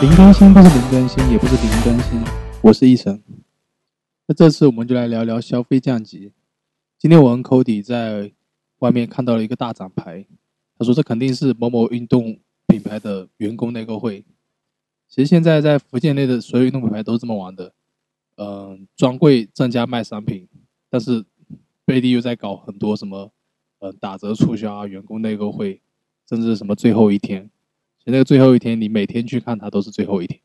零更新不是零更新，也不是零更新，我是医生。那这次我们就来聊聊消费降级。今天我跟 Cody 在外面看到了一个大展牌，他说这肯定是某某运动品牌的员工内购会。其实现在在福建内的所有运动品牌都是这么玩的，嗯，专柜增加卖商品，但是背地又在搞很多什么，呃，打折促销啊，员工内购会，甚至什么最后一天。其实那个最后一天，你每天去看它都是最后一天。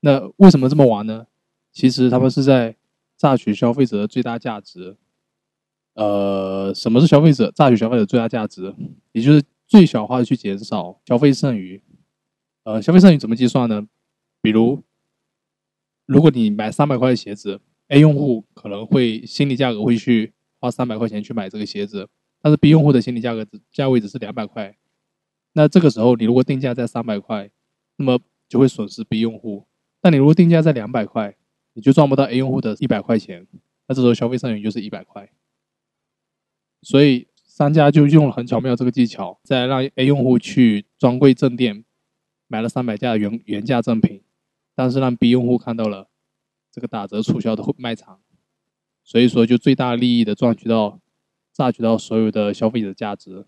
那为什么这么玩呢？其实他们是在榨取消费者的最大价值。呃，什么是消费者榨取消费者最大价值？也就是最小化的去减少消费剩余。呃，消费剩余怎么计算呢？比如，如果你买三百块的鞋子，A 用户可能会心理价格会去花三百块钱去买这个鞋子，但是 B 用户的心理价格价位只是两百块。那这个时候，你如果定价在三百块，那么就会损失 B 用户；但你如果定价在两百块，你就赚不到 A 用户的一百块钱。那这时候消费剩余就是一百块。所以商家就用了很巧妙这个技巧，在让 A 用户去专柜正店买了三百价原原价正品，但是让 B 用户看到了这个打折促销的卖场，所以说就最大利益的赚取到榨取到所有的消费者价值，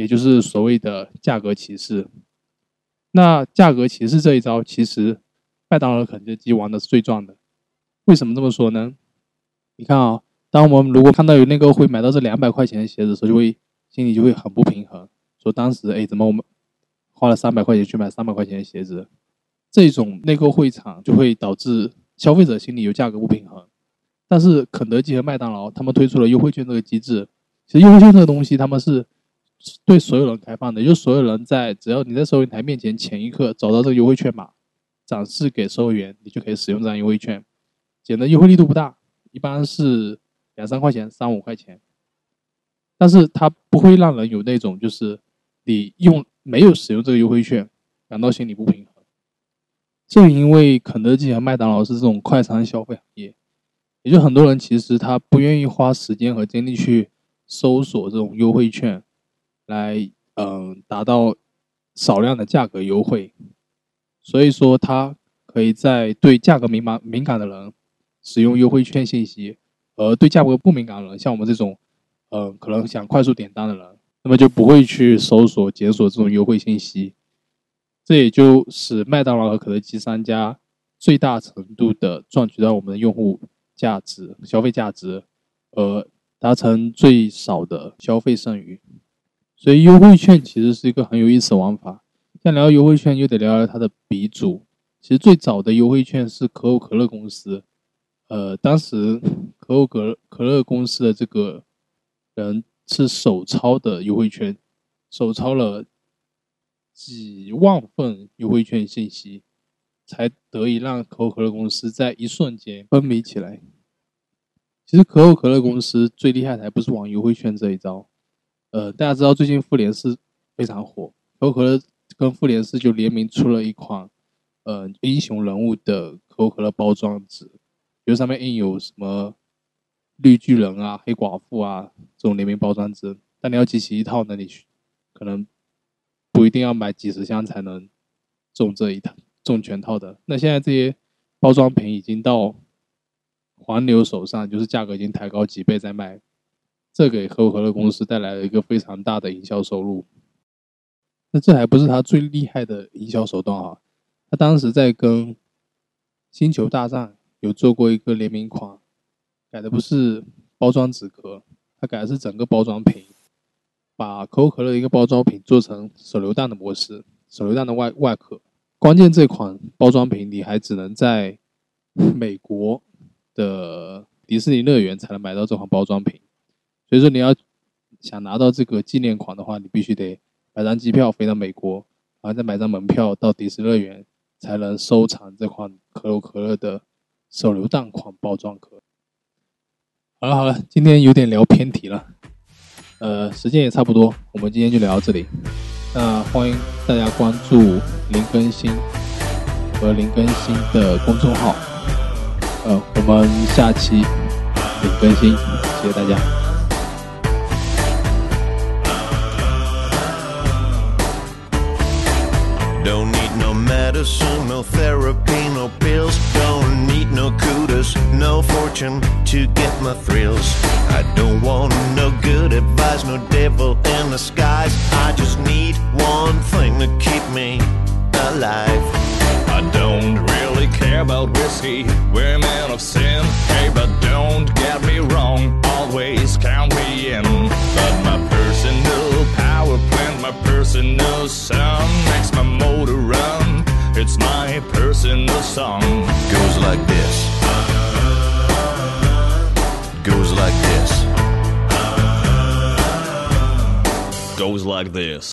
也就是所谓的价格歧视。那价格歧视这一招，其实麦当劳、肯德基玩的是最赚的。为什么这么说呢？你看啊。当我们如果看到有那个会买到这两百块钱的鞋子的时候，就会心里就会很不平衡，说当时哎，怎么我们花了三百块钱去买三百块钱的鞋子？这种内购会场就会导致消费者心里有价格不平衡。但是肯德基和麦当劳他们推出了优惠券这个机制，其实优惠券这个东西他们是对所有人开放的，就所有人在只要你在收银台面前前一刻找到这个优惠券码，展示给售货员，你就可以使用这张优惠券，减的优惠力度不大，一般是。两三块钱，三五块钱，但是它不会让人有那种就是你用没有使用这个优惠券感到心里不平衡。正因为肯德基和麦当劳是这种快餐消费行业，也就很多人其实他不愿意花时间和精力去搜索这种优惠券，来嗯达到少量的价格优惠，所以说他可以在对价格敏感敏感的人使用优惠券信息。而对价格不敏感的人，像我们这种，呃，可能想快速点单的人，那么就不会去搜索、检索这种优惠信息。这也就使麦当劳和肯德基商家最大程度的赚取到我们的用户价值、消费价值，而达成最少的消费剩余。所以，优惠券其实是一个很有意思的玩法。像聊优惠券，又得聊聊它的鼻祖。其实最早的优惠券是可口可乐公司。呃，当时可口可可乐公司的这个人是手抄的优惠券，手抄了几万份优惠券信息，才得以让可口可乐公司在一瞬间风靡起来。其实可口可乐公司最厉害的还不是玩优惠券这一招。呃，大家知道最近复联四非常火，可口可乐跟复联四就联名出了一款呃英雄人物的可口可乐包装纸。比如上面印有什么绿巨人啊、黑寡妇啊这种联名包装纸，但你要集齐一套，那你可能不一定要买几十箱才能中这一套、中全套的。那现在这些包装品已经到黄牛手上，就是价格已经抬高几倍在卖，这给可口可乐公司带来了一个非常大的营销收入。那这还不是他最厉害的营销手段啊！他当时在跟星球大战。有做过一个联名款，改的不是包装纸壳，它改的是整个包装瓶，把可口可乐一个包装瓶做成手榴弹的模式，手榴弹的外外壳。关键这款包装瓶你还只能在美国的迪士尼乐园才能买到这款包装瓶，所以说你要想拿到这个纪念款的话，你必须得买张机票飞到美国，然后再买张门票到迪士尼乐园，才能收藏这款可口可乐的。手榴弹款包装壳。好了好了，今天有点聊偏题了，呃，时间也差不多，我们今天就聊到这里。那欢迎大家关注林更新和林更新的公众号。呃，我们下期林更新，谢谢大家。Don't need No medicine, no therapy, no pills. Don't need no kudos, no fortune to get my thrills. I don't want no good advice, no devil in the skies. I just need one thing to keep me alive. I don't really care about whiskey, we're men of sin. Hey, but don't get me wrong, personal sun makes my motor run. It's my personal song. Goes like this. Goes like this. Goes like this.